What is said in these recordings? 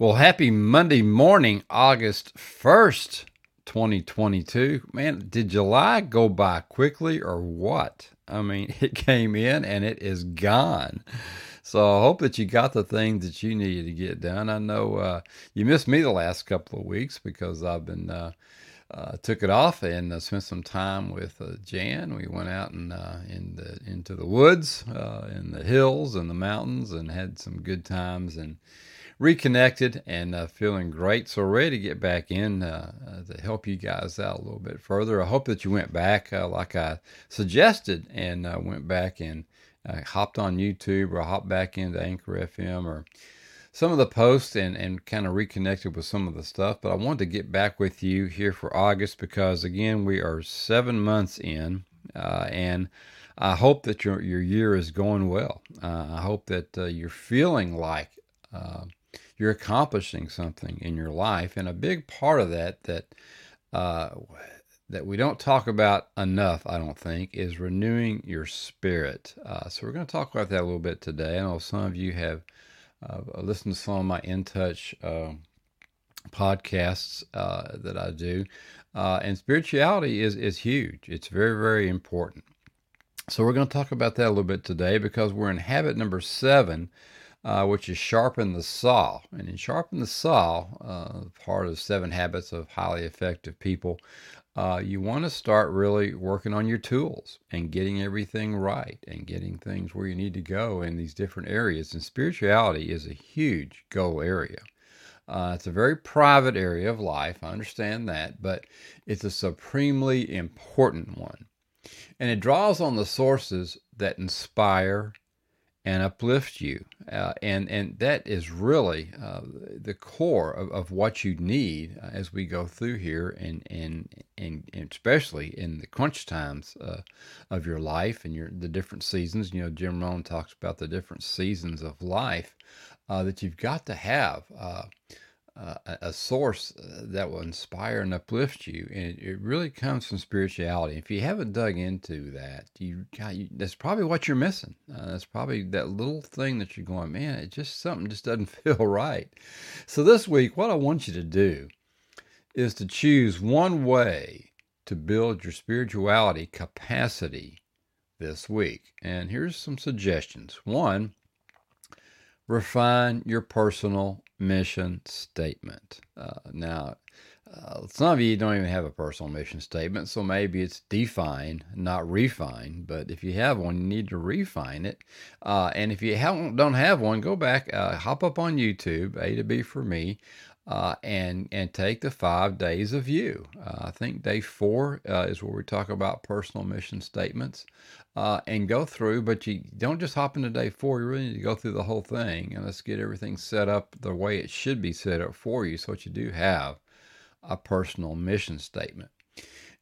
Well, happy Monday morning, August 1st, 2022. Man, did July go by quickly or what? I mean, it came in and it is gone. So I hope that you got the things that you needed to get done. I know uh, you missed me the last couple of weeks because I've been uh, uh, took it off and uh, spent some time with uh, Jan. We went out and uh, in the, into the woods, in the hills and the mountains, and had some good times and reconnected and uh, feeling great. So ready to get back in uh, uh, to help you guys out a little bit further. I hope that you went back uh, like I suggested and uh, went back and uh, hopped on YouTube or hopped back into Anchor FM or some of the posts and, and kind of reconnected with some of the stuff. But I wanted to get back with you here for August because, again, we are seven months in and I hope that your, your year is going well. I hope that you're feeling like you're accomplishing something in your life, and a big part of that that uh, that we don't talk about enough, I don't think, is renewing your spirit. Uh, so we're going to talk about that a little bit today. I know some of you have uh, listened to some of my In Touch um, podcasts uh, that I do, uh, and spirituality is is huge. It's very very important. So we're going to talk about that a little bit today because we're in habit number seven uh, which is sharpen the saw. And in sharpen the saw, uh, part of seven habits of highly effective people, uh, you want to start really working on your tools and getting everything right and getting things where you need to go in these different areas. And spirituality is a huge goal area. Uh, it's a very private area of life. I understand that, but it's a supremely important one. And it draws on the sources that inspire and uplift you. Uh, and, and that is really uh, the core of, of what you need uh, as we go through here, and, and, and, and especially in the crunch times uh, of your life and your the different seasons. You know, Jim Rohn talks about the different seasons of life uh, that you've got to have uh, a source uh, that will inspire and uplift you, and it, really comes from spirituality. If you haven't dug into that, you, God, you that's probably what you're missing. Uh, that's probably that little thing that you're going, man. It just something just doesn't feel right. So this week, what I want you to do is to choose one way to build your spirituality capacity this week, and here's some suggestions. One, refine your personal mission statement. Uh, now, uh, some of you don't even have a personal mission statement, so maybe it's define, not refine. But if you have one, you need to refine it. Uh, and if you don't have one, go back, uh, hop up on YouTube, A to B for me, uh, and and take the five days of you. Uh, I think day four uh, is where we talk about personal mission statements uh, and go through. But you don't just hop into day four. You really need to go through the whole thing and let's get everything set up the way it should be set up for you, so that you do have a personal mission statement.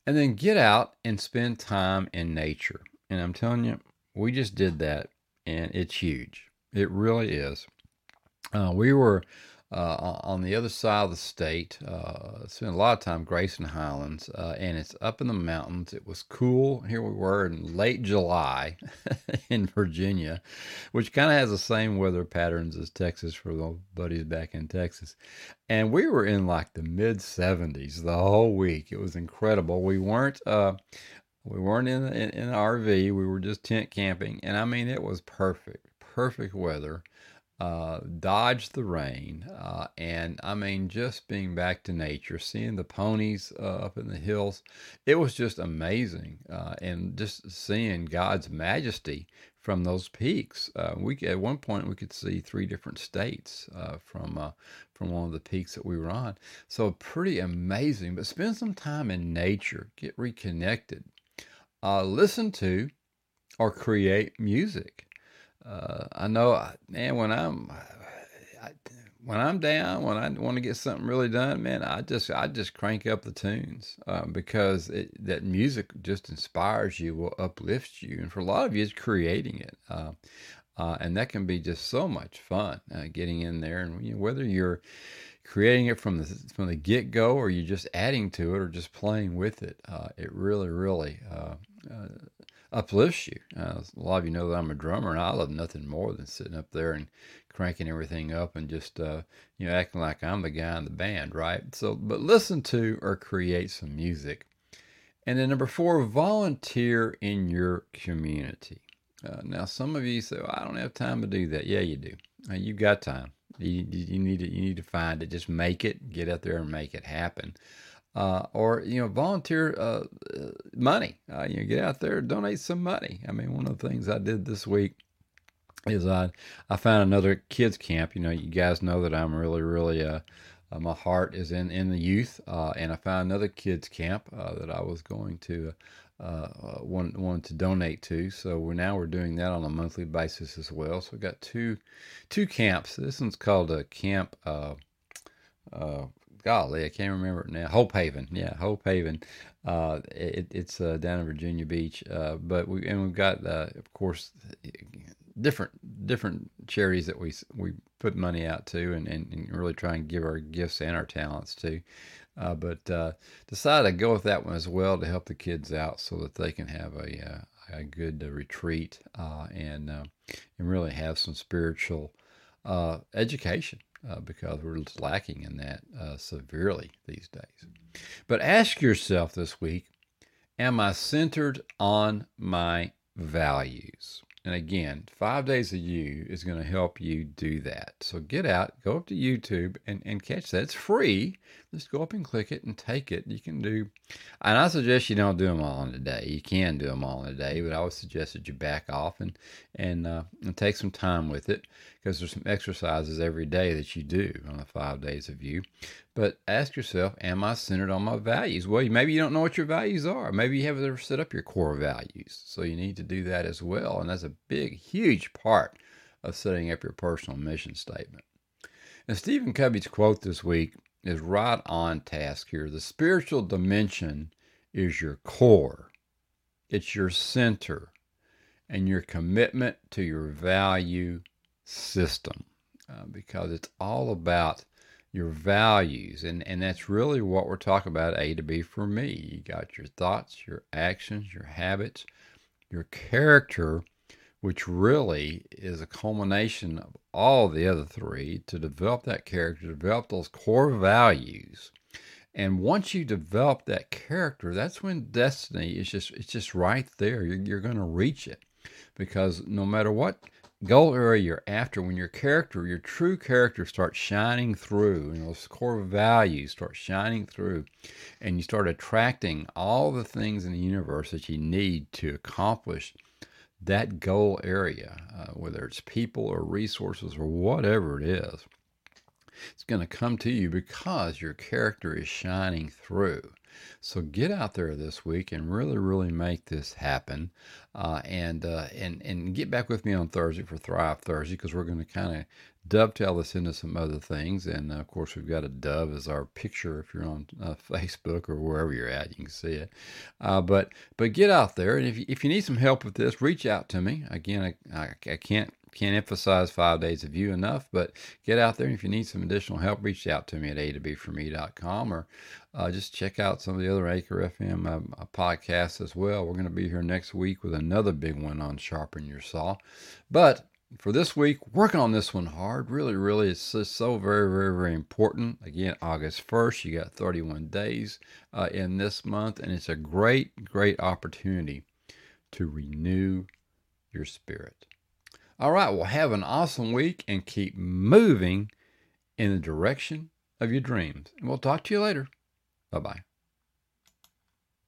And then get out and spend time in nature. And I'm telling you, we just did that, and it's huge. It really is. Uh, we were uh, on the other side of the state. Uh, spent a lot of time Grayson Highlands, uh, and it's up in the mountains. It was cool. Here we were in late July in Virginia, which kind of has the same weather patterns as Texas for the buddies back in Texas. And we were in like the mid 70s the whole week. It was incredible. We weren't. Uh, we weren't in, in, in an RV. We were just tent camping, and I mean it was perfect, perfect weather uh, dodged the rain, uh, and I mean, just being back to nature, seeing the ponies uh, up in the hills, it was just amazing, uh, and just seeing God's majesty from those peaks. Uh, we at one point we could see three different states from from one of the peaks that we were on, so pretty amazing. But spend some time in nature, get reconnected, listen to, or create music uh, I know, man, when I'm I, when I'm down, when I want to get something really done, man, I just I just crank up the tunes uh, because it, that music just inspires you, will uplift you, and for a lot of you, it's creating it. Uh, uh, and that can be just so much fun uh, getting in there, and you know, whether you're creating it from the from the get go or you're just adding to it or just playing with it, uh, it really, really uh, uplifts you. Uh, a lot of you know that I'm a drummer, and I love nothing more than sitting up there and cranking everything up and just uh, you know acting like I'm the guy in the band, right? So, but listen to or create some music. And then number four, volunteer in your community. Uh, now, some of you say, well, "I don't have time to do that." Yeah, you do. Uh, you got time. You, you need to you need to find it. Just make it. Get out there and make it happen. Uh, or you know, volunteer uh, uh money. Uh, you know, get out there, donate some money. I mean, one of the things I did this week is I I found another kids camp. You know, you guys know that I'm really really uh, uh my heart is in in the youth, uh, and I found another kids camp that I was going to uh, one to donate to. So we're now we're doing that on a monthly basis as well. So we've got two two camps. This one's called a camp. Uh, golly, I can't remember it now. Hope Haven, yeah, Hope Haven. Uh, it, it's uh, down in Virginia Beach. Uh, but we and we've got, uh, of course, different different charities that we we put money out to, and, and, and really try and give our gifts and our talents to. Uh, but uh, decided to go with that one as well to help the kids out so that they can have a, a good retreat and and really have some spiritual education Uh, because we're lacking in that uh, severely these days. But ask yourself this week: Am I centered on my values? And again, five days of you is going to help you do that. So get out, go up to YouTube and, and catch that. It's free. Just go up and click it and take it. You can do, and I suggest you don't do them all in a day. You can do them all in a day, but I would suggest that you back off and and uh, and take some time with it because there's some exercises every day that you do on the five days of you. But ask yourself, am I centered on my values? Well, maybe you don't know what your values are. Maybe you haven't ever set up your core values. So you need to do that as well. And that's a big, huge part of setting up your personal mission statement. And Stephen Covey's quote this week is right on task here. The spiritual dimension is your core, it's your center, and your commitment to your value system uh, because it's all about your values. And, and that's really what we're talking about A to B for me. You got your thoughts, your actions, your habits, your character, which really is a culmination of all the other three to develop that character, develop those core values. And once you develop that character, that's when destiny is just it's just right there. You're, you're going to reach it because no matter what goal area you're after, when your character, your true character starts shining through, and those core values start shining through, and you start attracting all the things in the universe that you need to accomplish that goal area, uh, whether it's people or resources or whatever it is. It's going to come to you because your character is shining through. So get out there this week and really, really make this happen, uh, and uh, and and get back with me on Thursday for Thrive Thursday because we're going to kind of dovetail this into some other things. And uh, of course, we've got a dove as our picture. If you're on uh, Facebook or wherever you're at, you can see it. Uh, but but get out there, and if you, if you need some help with this, reach out to me. Again, I, I, I can't can't emphasize five days of you enough, but get out there. And if you need some additional help, reach out to me at a to b for me.com or uh, just check out some of the other Anchor FM uh, podcasts as well. We're going to be here next week with another big one on Sharpen Your Saw. But for this week, working on this one hard. Really, really, it's so very, very, very important. Again, August 1st, you got 31 days uh, in this month, and it's a great, great opportunity to renew your spirit. All right, well, have an awesome week and keep moving in the direction of your dreams. And we'll talk to you later. Bye bye.